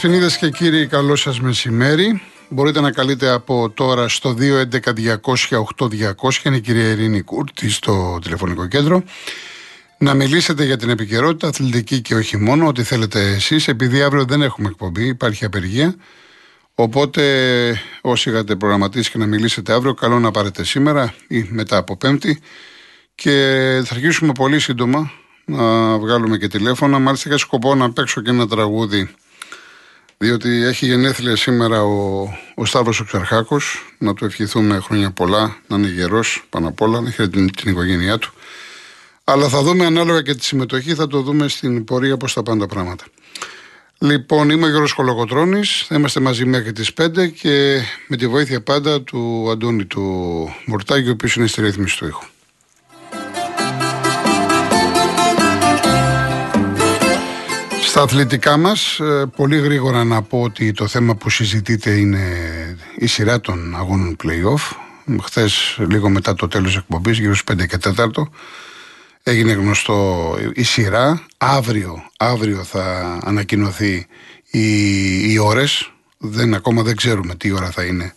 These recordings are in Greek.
Κυρίες Δεσποινίδες και κύριοι, καλό σας μεσημέρι. Μπορείτε να καλείτε από τώρα στο 211-200-8200, είναι η κυρία Ειρήνη Κούρτη στο τηλεφωνικό κέντρο. Να μιλήσετε για την επικαιρότητα, αθλητική και όχι μόνο, ό,τι θέλετε εσείς, επειδή αύριο δεν έχουμε εκπομπή, υπάρχει απεργία. Οπότε όσοι είχατε προγραμματίσει και να μιλήσετε αύριο, καλό να πάρετε σήμερα ή μετά από Πέμπτη. Και θα αρχίσουμε πολύ σύντομα να βγάλουμε και τηλέφωνα. Μάλιστα είχα σκοπό να παίξω και ένα τραγούδι διότι έχει γενέθλια σήμερα ο, ο Σταύρος ο να του ευχηθούμε χρόνια πολλά, να είναι γερός πάνω απ' όλα, να έχει την, την οικογένειά του. Αλλά θα δούμε ανάλογα και τη συμμετοχή, θα το δούμε στην πορεία πώς θα πάνε τα πράγματα. Λοιπόν, είμαι ο Γιώργος Κολοκοτρώνης, θα είμαστε μαζί μέχρι τις 5 και με τη βοήθεια πάντα του Αντώνη του Μορτάκη, ο οποίος είναι στη ρύθμιση του ήχου. Στα αθλητικά μας, ε, πολύ γρήγορα να πω ότι το θέμα που συζητείτε είναι η σειρά των αγώνων play-off. Χθες, λίγο μετά το τέλος της εκπομπής, γύρω στις 5 και 4, έγινε γνωστό η σειρά. Αύριο, αύριο θα ανακοινωθεί οι, οι ώρες. Δεν, ακόμα δεν ξέρουμε τι ώρα θα είναι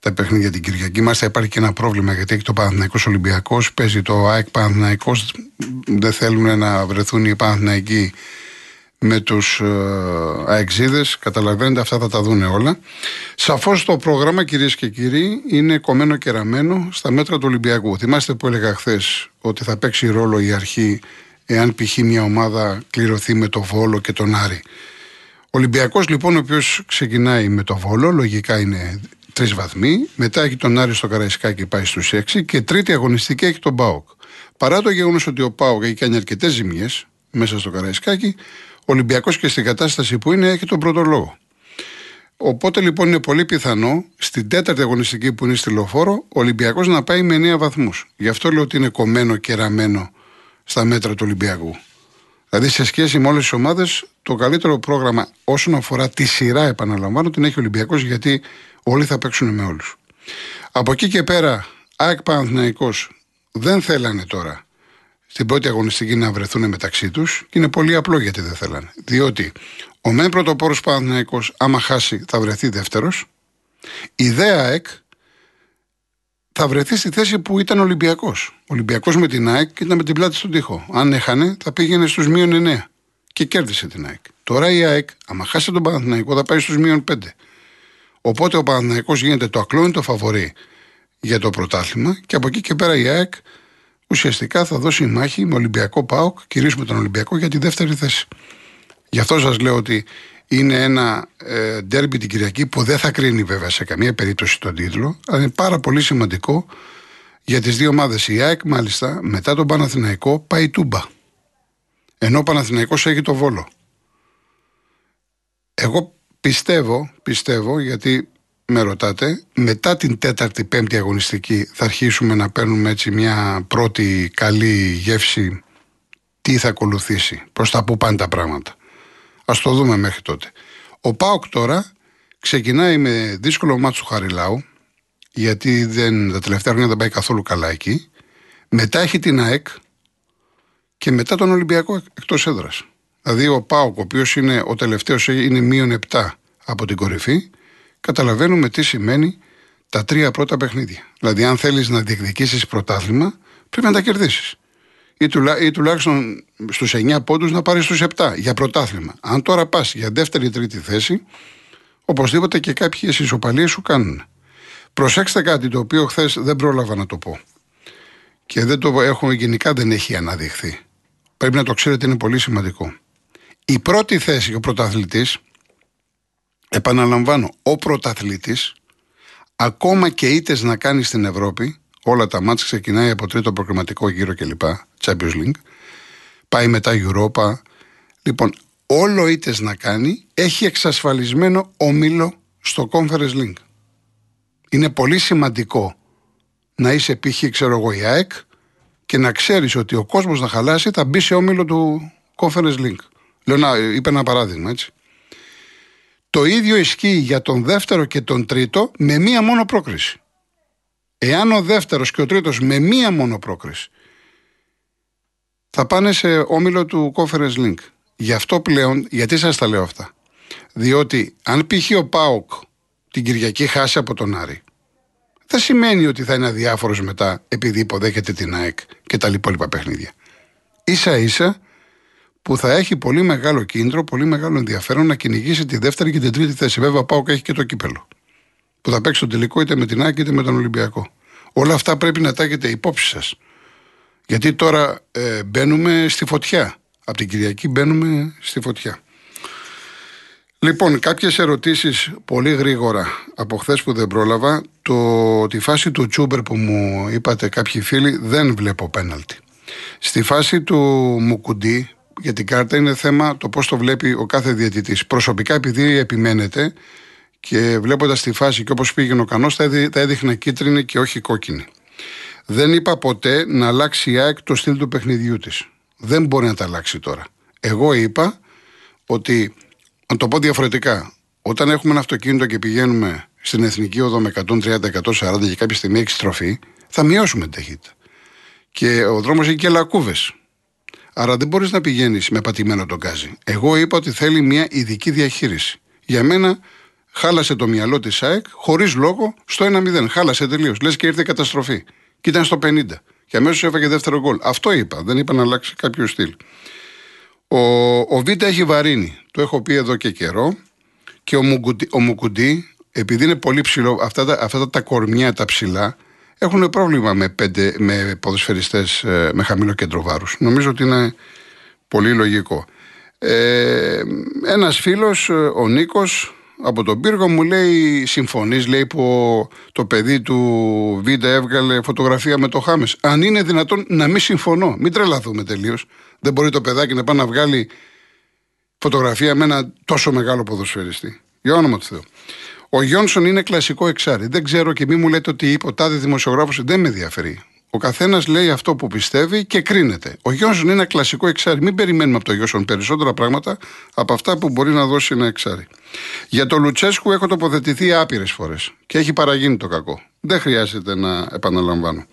τα παιχνίδια την Κυριακή. Μάλιστα υπάρχει και ένα πρόβλημα γιατί έχει το Παναθηναϊκός Ολυμπιακός, παίζει το ΑΕΚ Παναθηναϊκός, δεν θέλουν να βρεθούν οι Παναθηναϊκοί με τους ε, αεξίδες, καταλαβαίνετε αυτά θα τα δούνε όλα. Σαφώς το πρόγραμμα κυρίες και κύριοι είναι κομμένο και ραμμένο στα μέτρα του Ολυμπιακού. Θυμάστε που έλεγα χθες ότι θα παίξει ρόλο η αρχή εάν π.χ. μια ομάδα κληρωθεί με το Βόλο και τον Άρη. Ο Ολυμπιακός λοιπόν ο οποίος ξεκινάει με το Βόλο, λογικά είναι τρεις βαθμοί, μετά έχει τον Άρη στο Καραϊσκάκι πάει στους έξι και τρίτη αγωνιστική έχει τον Πάοκ. Παρά το γεγονός ότι ο Πάοκ έχει κάνει αρκετές ζημιές μέσα στο Καραϊσκάκι, ο Ολυμπιακός και στην κατάσταση που είναι έχει τον πρώτο λόγο. Οπότε λοιπόν είναι πολύ πιθανό στην τέταρτη αγωνιστική που είναι στη λεωφόρο ο Ολυμπιακός να πάει με 9 βαθμούς. Γι' αυτό λέω ότι είναι κομμένο και ραμμένο στα μέτρα του Ολυμπιακού. Δηλαδή σε σχέση με όλες τις ομάδες, το καλύτερο πρόγραμμα όσον αφορά τη σειρά, επαναλαμβάνω, την έχει ο Ολυμπιακός γιατί όλοι θα παίξουν με όλους. Από εκεί και πέρα, ΑΕΚ Παναθηναϊκός δεν θέλανε τώρα στην πρώτη αγωνιστική να βρεθούν μεταξύ τους και είναι πολύ απλό γιατί δεν θέλανε. Διότι ο μεν πρωτοπόρος Παναθυναϊκό, άμα χάσει, θα βρεθεί δεύτερος. Η ΔΕΑ ΑΕΚ θα βρεθεί στη θέση που ήταν ο Ολυμπιακός. Ο Ολυμπιακός με την ΑΕΚ ήταν με την πλάτη στον τοίχο. Αν έχανε, θα πήγαινε στους μείον 9 και κέρδισε την ΑΕΚ. Τώρα η ΑΕΚ, άμα χάσει τον Παναθηναϊκό, θα πάει στους μείον 5. Οπότε ο Παναθηναϊκός γίνεται το ακλόνητο φαβορή για το πρωτάθλημα και από εκεί και πέρα η ΑΕΚ ουσιαστικά θα δώσει μάχη με Ολυμπιακό ΠΑΟΚ, κυρίω με τον Ολυμπιακό, για τη δεύτερη θέση. Γι' αυτό σας λέω ότι είναι ένα ε, ντέρμπι την Κυριακή που δεν θα κρίνει βέβαια σε καμία περίπτωση τον τίτλο, αλλά είναι πάρα πολύ σημαντικό για τις δύο ομάδες. Η ΑΕΚ, μάλιστα, μετά τον Παναθηναϊκό, πάει τούμπα. Ενώ ο Παναθηναϊκός έχει το βόλο. Εγώ πιστεύω, πιστεύω, γιατί με ρωτάτε, μετά την τέταρτη, πέμπτη αγωνιστική θα αρχίσουμε να παίρνουμε έτσι μια πρώτη καλή γεύση τι θα ακολουθήσει, προς τα που πάνε τα πράγματα. Ας το δούμε μέχρι τότε. Ο Πάοκ τώρα ξεκινάει με δύσκολο μάτσο του Χαριλάου, γιατί δεν, τα τελευταία χρόνια δεν πάει καθόλου καλά εκεί. Μετά έχει την ΑΕΚ και μετά τον Ολυμπιακό εκτός έδρας. Δηλαδή ο Πάοκ, ο οποίος είναι ο τελευταίος, είναι μείον 7 από την κορυφή, καταλαβαίνουμε τι σημαίνει τα τρία πρώτα παιχνίδια. Δηλαδή, αν θέλεις να διεκδικήσεις πρωτάθλημα, πρέπει να τα κερδίσεις. Ή, τουλά, ή τουλάχιστον στους 9 πόντους να πάρεις στου 7 για πρωτάθλημα. Αν τώρα πας για δεύτερη ή τρίτη θέση, οπωσδήποτε και κάποιε ισοπαλίε σου κάνουν. Προσέξτε κάτι το οποίο χθες δεν πρόλαβα να το πω. Και δεν το έχω, γενικά δεν έχει αναδειχθεί. Πρέπει να το ξέρετε, είναι πολύ σημαντικό. Η πρώτη θέση, ο πρωταθλητής, Επαναλαμβάνω, ο πρωταθλητής, ακόμα και είτε να κάνει στην Ευρώπη, όλα τα μάτια ξεκινάει από τρίτο προκριματικό γύρο κλπ. Champions League, πάει μετά Europa. Λοιπόν, όλο είτε να κάνει, έχει εξασφαλισμένο ομίλο στο Conference League. Είναι πολύ σημαντικό να είσαι π.χ. ξέρω εγώ η ΑΕΚ και να ξέρεις ότι ο κόσμος να χαλάσει θα μπει σε όμιλο του Conference League. Λέω να, είπε ένα παράδειγμα έτσι. Το ίδιο ισχύει για τον δεύτερο και τον τρίτο με μία μόνο πρόκριση. Εάν ο δεύτερος και ο τρίτος με μία μόνο πρόκριση θα πάνε σε όμιλο του Conference Link. Γι' αυτό πλέον, γιατί σας τα λέω αυτά; Διότι αν π.χ. ο Πάοκ την Κυριακή χάσει από τον Άρη, δεν σημαίνει ότι θα είναι αδιάφορος μετά επειδή υποδέχεται την ΑΕΚ και τα υπόλοιπα παιχνίδια. σα ίσα που θα έχει πολύ μεγάλο κίνητρο, πολύ μεγάλο ενδιαφέρον να κυνηγήσει τη δεύτερη και την τρίτη θέση. Βέβαια, ο Πάοκ έχει και το κύπελο. Που θα παίξει το τελικό είτε με την ΑΕΚ είτε με τον Ολυμπιακό. Όλα αυτά πρέπει να τα έχετε υπόψη σας. Γιατί τώρα ε, μπαίνουμε στη φωτιά. Από την Κυριακή μπαίνουμε στη φωτιά. Λοιπόν, κάποιες ερωτήσεις πολύ γρήγορα από χθες που δεν πρόλαβα. Το, τη φάση του Τσούμπερ που μου είπατε κάποιοι φίλοι δεν βλέπω πέναλτι. Στη φάση του Μουκουντή για την κάρτα είναι θέμα το πώς το βλέπει ο κάθε διαιτητής. Προσωπικά, επειδή επιμένετε και βλέποντας τη φάση και όπως πήγαινε ο Κανός, θα, έδειχνα κίτρινη και όχι κόκκινη. Δεν είπα ποτέ να αλλάξει η ΑΕΚ το στυλ του παιχνιδιού της. Δεν μπορεί να τα αλλάξει τώρα. Εγώ είπα ότι να το πω διαφορετικά. Όταν έχουμε ένα αυτοκίνητο και πηγαίνουμε στην εθνική οδό με 130-140 και κάποια στιγμή έχει στροφή, θα μειώσουμε την ταχύτητα. Και ο δρόμος έχει και λακκούβες. Άρα δεν μπορείς να πηγαίνεις με πατημένο τον γκάζι. Εγώ είπα ότι θέλει μια ειδική διαχείριση. Για μένα χάλασε το μυαλό της ΑΕΚ χωρίς λόγο στο 1-0. Χάλασε τελείως. Λες και ήρθε καταστροφή. Και ήταν στο 50. Και αμέσως έφαγε δεύτερο γκολ. Αυτό είπα. Δεν είπα να αλλάξει κάποιο στυλ. Ο, ο Β έχει βαρύνει. Το έχω πει εδώ και καιρό. Και ο, Μουκουντή, ο Μουκουντή, επειδή είναι πολύ ψηλό, αυτά τα, αυτά τα κορμιά τα ψηλά, έχουν πρόβλημα με, πέντε, με ποδοσφαιριστές ε, με χαμηλό κέντρο βάρους. Νομίζω ότι είναι πολύ λογικό. Ε, ένας φίλος, ε, ο Νίκος, από τον πύργο μου λέει συμφωνείς, λέει που το παιδί του Βίντα έβγαλε φωτογραφία με το Χάμες. Αν είναι δυνατόν να μην συμφωνώ, μην τρελαθούμε τελείως. Δεν μπορεί το παιδάκι να πάει να βγάλει φωτογραφία με ένα τόσο μεγάλο ποδοσφαιριστή. Για όνομα του Θεού. Ο Γιόνσον είναι κλασικό εξάρι. Δεν ξέρω και μη μου λέτε ότι είπε ο τάδε δημοσιογράφος δεν με ενδιαφέρει. Ο καθένας λέει αυτό που πιστεύει και κρίνεται. Ο Γιόνσον είναι ένα κλασικό εξάρι. Μην περιμένουμε από τον Γιόνσον περισσότερα πράγματα από αυτά που μπορεί να δώσει ένα εξάρι. Για το Λουτσέσκου έχω τοποθετηθεί άπειρες φορές και έχει παραγίνει το κακό. Δεν χρειάζεται να επαναλαμβάνω.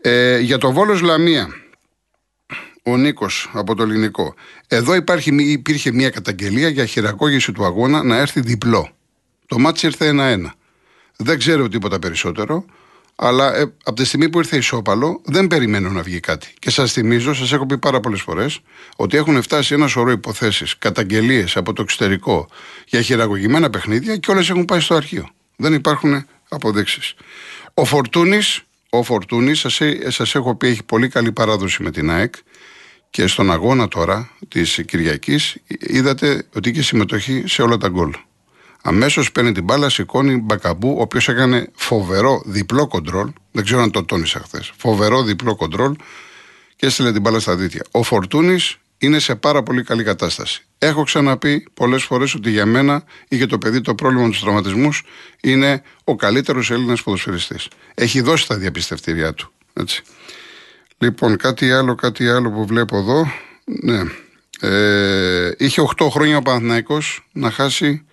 Ε, για το Βόλος Λαμία, ο Νίκος από το ελληνικό. Εδώ υπάρχει, υπήρχε μια καταγγελία για χειραγώγηση του αγώνα να έρθει διπλό. Το μάτι ήρθε ένα-ένα. Δεν ξέρω τίποτα περισσότερο, αλλά ε, από τη στιγμή που ήρθε ισόπαλο, δεν περιμένω να βγει κάτι. Και σας θυμίζω, σας έχω πει πάρα πολλές φορές, ότι έχουν φτάσει ένα σωρό υποθέσεις, καταγγελίες από το εξωτερικό για χειραγωγημένα παιχνίδια και όλες έχουν πάει στο αρχείο. Δεν υπάρχουν αποδείξεις. Ο Φορτούνης, ο Φορτούνης, σας, σας έχω πει, έχει πολύ καλή παράδοση με την ΑΕΚ και στον αγώνα τώρα της Κυριακής είδατε ότι είχε συμμετοχή σε όλα τα γκολ. Αμέσως παίρνει την μπάλα, σηκώνει μπακαμπού, ο οποίος έκανε φοβερό διπλό κοντρόλ. Δεν ξέρω αν το τόνισα χθες. Φοβερό διπλό κοντρόλ και έστειλε την μπάλα στα δίτια. Ο Φορτούνης είναι σε πάρα πολύ καλή κατάσταση. Έχω ξαναπεί πολλές φορές ότι για μένα είχε το παιδί το πρόβλημα τους τραυματισμούς. Είναι ο καλύτερος Έλληνας ποδοσφαιριστής. Έχει δώσει τα διαπιστευτήριά του. Έτσι. Λοιπόν, κάτι άλλο, κάτι άλλο που βλέπω εδώ. Ναι. Ε, είχε 8 χρόνια ο Παναθηναϊκός να χάσει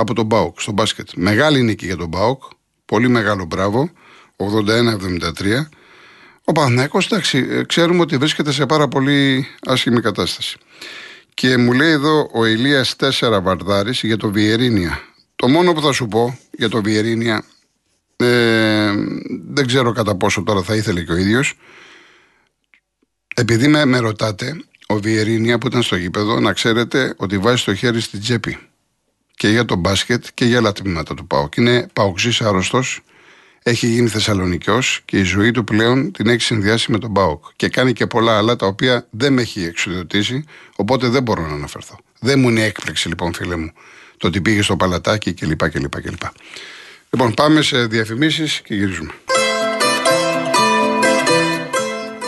από τον Μπάουκ στο μπάσκετ. Μεγάλη νίκη για τον Μπάουκ. Πολύ μεγάλο μπράβο. 81-73. Ο Παναθηναϊκός, εντάξει, ε, ξέρουμε ότι βρίσκεται σε πάρα πολύ άσχημη κατάσταση. Και μου λέει εδώ ο Ηλίας 4 Βαρδάρης για το Βιερίνια. Το μόνο που θα σου πω για το Βιερίνια, ε, δεν ξέρω κατά πόσο τώρα θα ήθελε και ο ίδιος, επειδή με, με ρωτάτε, ο Βιερίνια που ήταν στο γήπεδο, να ξέρετε ότι βάζει το χέρι στην τσέπη και για το μπάσκετ και για άλλα τμήματα του ΠΑΟΚ. Είναι παοξή άρρωστος, έχει γίνει Θεσσαλονικιός και η ζωή του πλέον την έχει συνδυάσει με τον ΠΑΟΚ. Και κάνει και πολλά άλλα τα οποία δεν με έχει εξουδοτήσει, οπότε δεν μπορώ να αναφερθώ. Δεν μου είναι έκπληξη λοιπόν, φίλε μου, το ότι πήγε στο παλατάκι κλπ. κλπ, κλπ. Λοιπόν, πάμε σε διαφημίσεις και γυρίζουμε.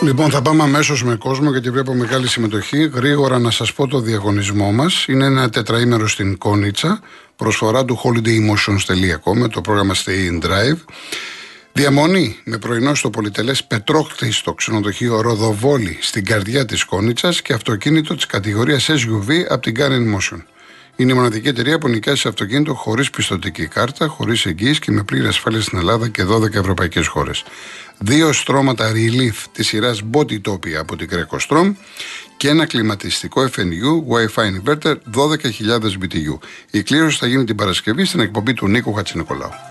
Λοιπόν, θα πάμε αμέσως με κόσμο γιατί βλέπω μεγάλη συμμετοχή. Γρήγορα να σας πω το διαγωνισμό μας. Είναι ένα τετραήμερο στην Κόνιτσα. Προσφορά του holidaymotions.com με το πρόγραμμα Stay in Drive. Διαμονή με πρωινό στο πολυτελές Πετρόχτη στο ξενοδοχείο Ροδοβόλη στην καρδιά της Κόνιτσας και αυτοκίνητο της κατηγορίας SUV από την Garden Motion. Είναι η μοναδική εταιρεία που νοικιάζει αυτοκίνητο χωρίς πιστοτική κάρτα, χωρίς εγγύηση και με πλήρη ασφάλεια στην Ελλάδα και 12 ευρωπαϊκές χώρες. δύο στρώματα Relief της σειράς Body Topia από την Greco και ένα κλιματιστικό FNU Wi-Fi Inverter 12.000 BTU. Η κλήρωση θα γίνει την Παρασκευή στην εκπομπή του Νίκου Χατσινικολάου.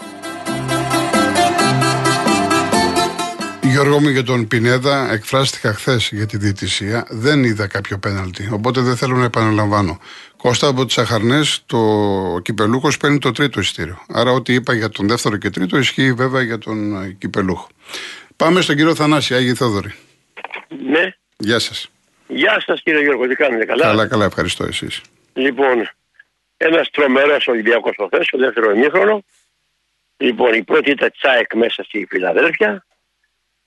Γιώργο μου για τον Πινέδα εκφράστηκα χθες για τη διαιτησία. Δεν είδα κάποιο πέναλτι. Οπότε δεν θέλω να επαναλαμβάνω. Κώστα από τις Αχαρνές, το Κυπελούχος παίρνει το τρίτο ειστήριο. Άρα, ό,τι είπα για τον δεύτερο και τρίτο ισχύει βέβαια για τον ε, Κυπελούχο. Πάμε στον κύριο Θανάση, Άγιο Θόδωρη. Ναι. Γεια σας. Γεια σας κύριε Γιώργο, τι κάνετε, καλά; Καλά, καλά, ευχαριστώ εσείς. Λοιπόν, ένας τρομερός Ολυμπιακός προθέσιο, στο δεύτερο ημίχρονο. Λοιπόν, η πρώτη ήταν τσάικ μέσα στη Φιλαδέλφια.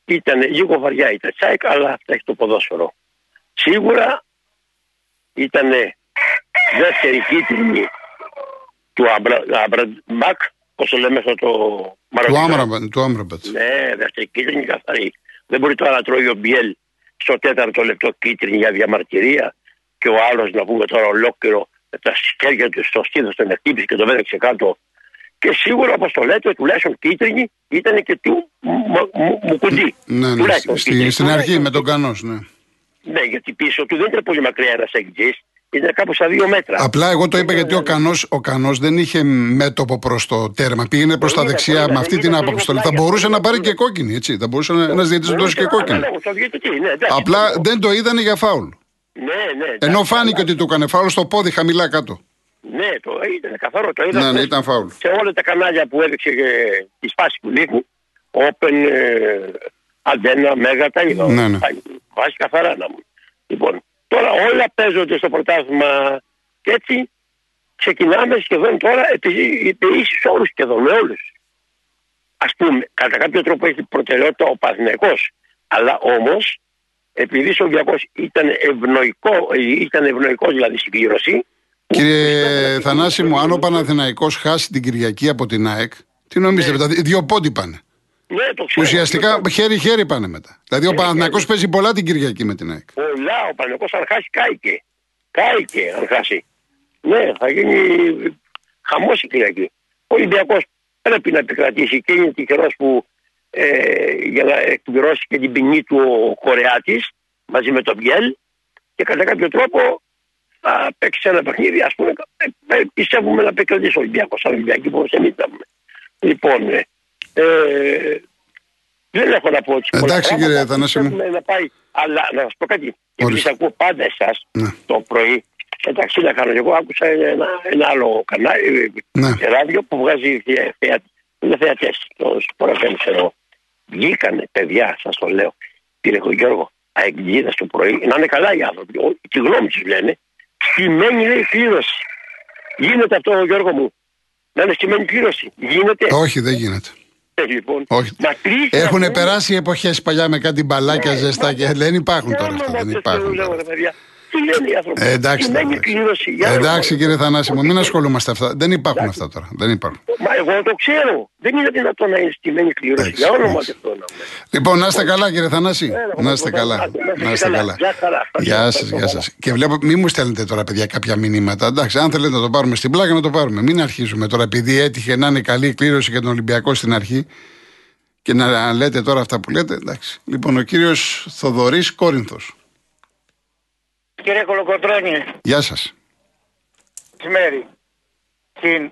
Ήταν λίγο βαριά η τσάικ, αλλά αυτά έχει το ποδόσφαιρο. Σίγουρα ήταν δεύτερη κίτρινη του Αμπραμπακ, πώ το λέμε αυτό το Μαροκινό. Του Άμπραμπατ. Ναι, δεύτερη κίτρινη καθαρή. Δεν μπορεί τώρα να τρώει ο Μπιέλ στο τέταρτο λεπτό κίτρινη για διαμαρτυρία και ο άλλος να πούμε τώρα ολόκληρο με τα σκέρια του στο στήθος τον εκτύπησε και το μέτρεξε κάτω. Και σίγουρα όπως το λέτε, τουλάχιστον κίτρινη ήταν και του Μουκουντή. Ναι, ναι, στην αρχή με τον Κανός, ναι. Ναι, γιατί πίσω του δεν ήταν πολύ μακριά ένας εκτζή είναι κάπου στα δύο μέτρα. Απλά εγώ το είπα γιατί ο Κανό ο Κανός δεν είχε μέτωπο προς το τέρμα. Πήγαινε προς τα δεξιά με αυτή την άποψη. Θα μπορούσε να πάρει και κόκκινη, έτσι. Θα μπορούσε ένας διαιτητής να δώσει και κόκκινη. Απλά δεν το είδανε για φάουλ. Ναι, ναι. Ενώ φάνηκε ότι του έκανε φάουλ στο πόδι χαμηλά κάτω. Ναι, το ήταν καθαρό. Το είδα ναι, ναι, ήταν φάουλ. Σε όλα τα κανάλια που έδειξε τη σπάση που λείπει, Open, Αντένα, Μέγα, τα είδα. Ναι, ναι. Βάζει καθαρά να μου. Λοιπόν, Τώρα όλα παίζονται στο πρωτάθλημα και έτσι ξεκινάμε σχεδόν τώρα επί ίσους όρους σχεδόν με όλους. Ας πούμε, κατά κάποιο τρόπο έχει προτεραιότητα ο Παναθηναϊκός. Αλλά όμως, επειδή ο Ολυμπιακός ήταν ευνοϊκό, ήταν ευνοϊκός δηλαδή στην κλήρωση. Κύριε Θανάση μου, αν ο Παναθηναϊκός χάσει την Κυριακή από την ΑΕΚ, τι νομίζετε, ναι. δηλαδή δύο πόντι πάνε. Ναι, το ξέρω. Ουσιαστικά χέρι-χέρι πάνε μετά. Δηλαδή ο ναι, Παναθυνακό ναι. παίζει πολλά την Κυριακή με την ΑΕΚ. Πολλά. Ο Παναθυνακό αν χάσει, κάηκε. Κάηκε αν χάσει. Ναι, θα γίνει χαμός η Κυριακή. Ο Ολυμπιακός πρέπει να επικρατήσει και είναι τυχερός που ε, για να εκπληρώσει και την ποινή του ο Κορεάτης μαζί με τον Μπιέλ και κατά κάποιο τρόπο θα παίξει ένα παιχνίδι. Α πούμε, ε, ε, πιστεύουμε να επικρατήσει ο Ολυμπιακός. Σαν Ολυμπιακή, μπορούμε να Λοιπόν, ε, ε, δεν έχω να πω έτσι. Εντάξει κύριε Θανάση μου. Να πάει, αλλά να σας πω κάτι. Επειδή ακούω πάντα εσάς ναι. το πρωί, εντάξει να κάνω εγώ, άκουσα ένα, ένα άλλο κανάλι, ναι. ράδιο που βγάζει θεατέ. Είναι θεατές. Το σπορεφέν ξέρω. Βγήκανε παιδιά, σας το λέω, κύριε Γιώργο, αεγγίδα το πρωί, να είναι καλά οι άνθρωποι. Τη γνώμη τους λένε. Στημένη λέει κλήρωση. Γίνεται αυτό, Γιώργο μου. Να είναι στημένη κλήρωση. Γίνεται. Όχι, δεν γίνεται. Ε, λοιπόν, Όχι. Έχουν περάσει εποχές παλιά με κάτι μπαλάκια ναι, ζεστά και δεν υπάρχουν τώρα αυτά. Δεν υπάρχουν. Λέω, τι λένε οι άνθρωποι. Ε, εντάξει, εντάξει κύριε Θανάσιμο, μην ασχολούμαστε αυτά. Δεν υπάρχουν αυτά τώρα. Δεν υπάρχουν. Μα εγώ το ξέρω. Δεν είναι δυνατόν να είναι στημένη κλήρωση. Για όνομα του Λοιπόν, να είστε καλά κύριε Θανάση. Να είστε καλά. Να είστε καλά. Γεια σας, γεια σας. Και βλέπω, μην μου στέλνετε τώρα παιδιά κάποια μηνύματα. Εντάξει, αν θέλετε να το πάρουμε στην πλάκα, να το πάρουμε. Μην αρχίζουμε τώρα επειδή έτυχε να είναι καλή κλήρωση για τον Ολυμπιακό στην αρχή και να λέτε τώρα αυτά που λέτε. Εντάξει. Λοιπόν, ο κύριος Θοδωρής Κόρινθος. Κύριε Κολοκοτρώνη. Γεια σας. Μεσημέρι.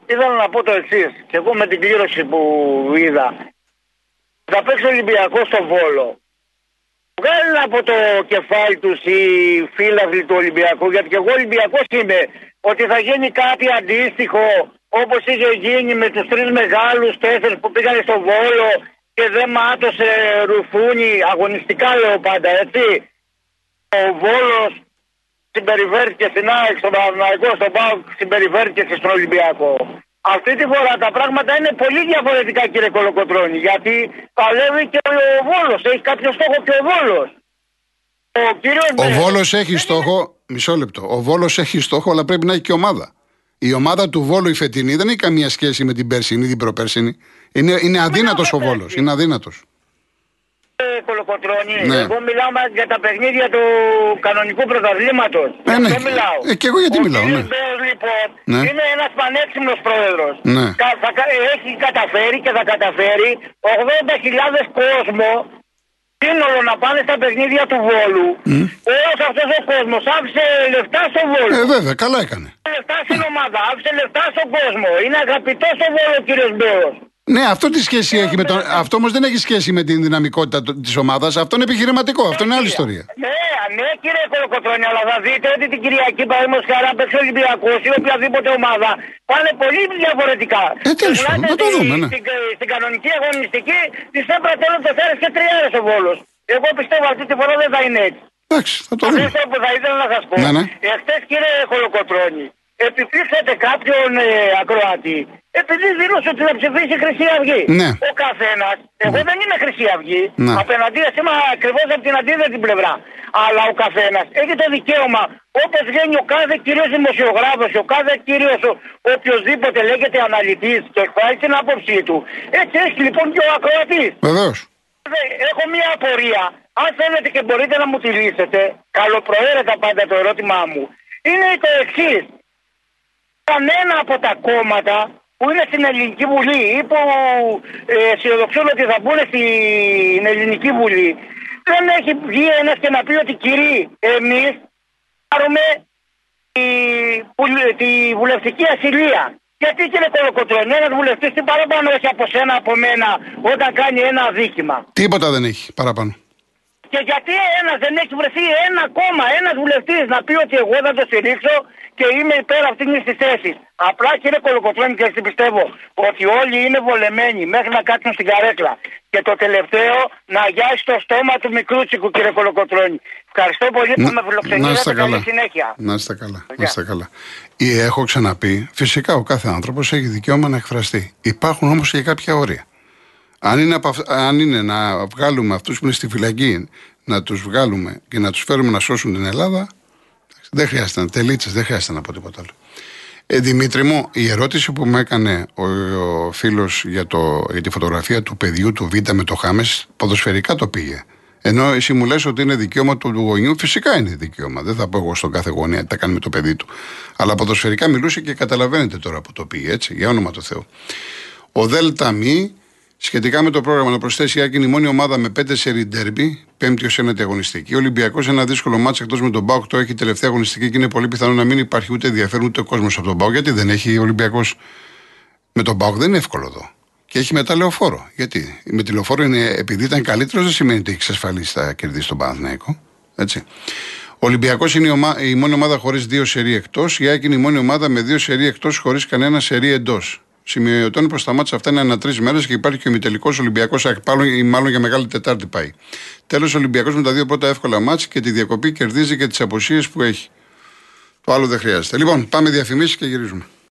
Ήθελα να πω το εξής. Και εγώ με την κλήρωση που είδα. Θα παίξει Ολυμπιακός στο Βόλο. Βγάλει από το κεφάλι τους οι φίλαθλοι του Ολυμπιακού. Γιατί και εγώ Ολυμπιακός είμαι. Ότι θα γίνει κάτι αντίστοιχο όπως είχε γίνει με τους τρεις μεγάλους τέσσερις που πήγαν στο Βόλο και δεν μάτωσε ρουφούνι, αγωνιστικά λέω πάντα, έτσι. Ο Βόλος συμπεριφέρθηκε στην ΑΕΚ, στον Παναγικό, στον ΠΑΟΚ συμπεριφέρθηκε και στον Ολυμπιακό. Αυτή τη φορά τα πράγματα είναι πολύ διαφορετικά κύριε Κολοκοτρώνη γιατί παλεύει και ο Βόλος, έχει κάποιο στόχο και ο Βόλος. Ο, κύριος ο Βόλος έχει στόχο, μισό λεπτό, ο Βόλος έχει στόχο αλλά πρέπει να έχει και ομάδα. Η ομάδα του Βόλου η φετινή δεν έχει καμία σχέση με την περσινή, την προπέρσινη. Είναι, είναι αδύνατος ο Βόλος. Είναι αδύνατος. Ε, Κολοκοτρώνη. Ναι. Εγώ μιλάω για τα παιχνίδια του κανονικού πρωταθλήματος. Ναι, ναι. μιλάω. Ε, και εγώ γιατί ο μιλάω. Ναι. λοιπόν, ναι. είναι ένας πανέξυπνος πρόεδρος. Ναι. έχει καταφέρει και θα καταφέρει 80.000 κόσμο σύνολο να πάνε στα παιχνίδια του Βόλου. Mm. Όλος αυτός ο κόσμος άφησε λεφτά στο Βόλο. Ε, βέβαια, καλά έκανε. Λεφτά στην ομάδα, άφησε λεφτά στον κόσμο. Είναι αγαπητός στο Βόλος ο κύριος Μπέος. Ναι, αυτό τι σχέση έχει με τον. Αυτό όμως δεν έχει σχέση με την δυναμικότητα της ομάδας. Αυτό είναι επιχειρηματικό. Αυτό είναι άλλη ιστορία. Ναι, ναι, κύριε Κολοκοτρόνη, αλλά θα δείτε ότι την Κυριακή παραδείγματος χάρη παίξει Ολυμπιακό ή οποιαδήποτε ομάδα πάνε πολύ διαφορετικά. Ε, τέλος πάντων, να το δούμε. Ναι. Στην, στην κανονική αγωνιστική της έπρεπε τέλος τεσσάρε και τριάρε ο Βόλος. Εγώ πιστεύω αυτή τη φορά δεν θα είναι έτσι. Εντάξει, θα το δούμε. Αυτό που θα ήθελα να σας πω. Ναι, ναι. Εχθές, κύριε Κολοκοτρόνη, επιπλήξατε κάποιον ε, ακροατή επειδή δήλωσε ότι θα ψηφίσει Χρυσή Αυγή. Ναι. Ο καθένας, εγώ ναι. δεν είμαι Χρυσή Αυγή, ναι. απέναντί είμαι ακριβώς από την αντίθετη πλευρά. Αλλά ο καθένας έχει το δικαίωμα, όπως βγαίνει ο κάθε κύριος δημοσιογράφος, ο κάθε κύριος οποιοδήποτε λέγεται αναλυτής και εκφράζει την άποψή του, έτσι έχει λοιπόν και ο ακροατής. Βεβαίως. Έχω μία απορία. Αν θέλετε και μπορείτε να μου τη λύσετε, καλοπροαίρετα πάντα το ερώτημά μου, είναι το εξής. Κανένα από τα κόμματα που είναι στην Ελληνική Βουλή ή που ε, αισιοδοξούν ότι θα μπουν στην Ελληνική Βουλή δεν έχει βγει ένας και να πει ότι κύριοι εμείς πάρουμε τη, τη βουλευτική ασυλία. Γιατί κύριε Κολοκοτρώνη, ένας βουλευτής τι παραπάνω έχει από σένα, από μένα, όταν κάνει ένα αδίκημα. Τίποτα δεν έχει παραπάνω. Και γιατί ένας δεν έχει βρεθεί ένα κόμμα, ένας βουλευτής να πει ότι εγώ θα το στηρίξω και είμαι υπέρ αυτής της θέσης. Απλά κύριε Κολοκοτρώνη και έτσι πιστεύω ότι όλοι είναι βολεμένοι μέχρι να κάτσουν στην καρέκλα. Και το τελευταίο να αγιάσει το στόμα του μικρούτσικου κύριε Κολοκοτρώνη. Ευχαριστώ πολύ που με φιλοξενήσατε. Να είστε συνέχεια. Να είστε καλά. Να είστε καλά. Ή έχω ξαναπεί, φυσικά ο κάθε άνθρωπος έχει δικαίωμα να εκφραστεί. Υπάρχουν όμως και κάποια όρια. Αν είναι, αν είναι να βγάλουμε αυτούς που είναι στη φυλακή, να τους βγάλουμε και να τους φέρουμε να σώσουν την Ελλάδα, δεν χρειάζεται να τελίτσες, δεν χρειάζεται να πω τίποτα άλλο. Ε, Δημήτρη μου, η ερώτηση που μου έκανε ο, ο φίλος για, για τη φωτογραφία του παιδιού του Β με το Χάμες, ποδοσφαιρικά το πήγε. Ενώ εσύ μου λες ότι είναι δικαίωμα του γονιού, φυσικά είναι δικαίωμα. Δεν θα πω εγώ στον κάθε γονέα τι θα κάνει με το παιδί του. Αλλά ποδοσφαιρικά μιλούσε και καταλαβαίνετε τώρα που το πήγε, έτσι, για όνομα του Θεού. Ο Δέλτα Μη Σχετικά με το πρόγραμμα, να προσθέσει η Άκη η μόνη ομάδα με πέντε σερι ντέρμπι, πέμπτη ως ένατη αγωνιστική. Ο Ολυμπιακός ένα δύσκολο μάτσο εκτός με τον Μπάουκ το έχει τελευταία αγωνιστική και είναι πολύ πιθανό να μην υπάρχει ούτε ενδιαφέρον ούτε κόσμος από τον Μπάουκ. Γιατί δεν έχει ο Ολυμπιακός; Με τον Μπάουκ, δεν είναι εύκολο εδώ. Και έχει μετά λεωφόρο. Γιατί; Με τη λεωφόρο είναι, επειδή ήταν καλύτερος, δεν σημαίνει ότι έχει εξασφαλίσει θα κερδίσει τον Παναθηναϊκό. Έτσι. Ο Ολυμπιακός είναι η, ομα... η μόνη ομάδα χωρίς δύο σερί εκτός. Η Άκη είναι η μόνη ομάδα με δύο σερί εκτός χωρίς κανένα σερί εντός. Σημειωτών προ τα μάτια αυτά είναι ανά τρεις μέρες και υπάρχει και ο ημιτελικός Ολυμπιακός ή μάλλον για μεγάλη Τετάρτη πάει. Τέλος, ο Ολυμπιακός με τα δύο πρώτα εύκολα μάτια και τη διακοπή κερδίζει και τις αποσίε που έχει. Το άλλο δεν χρειάζεται. Λοιπόν, πάμε διαφημίσεις και γυρίζουμε.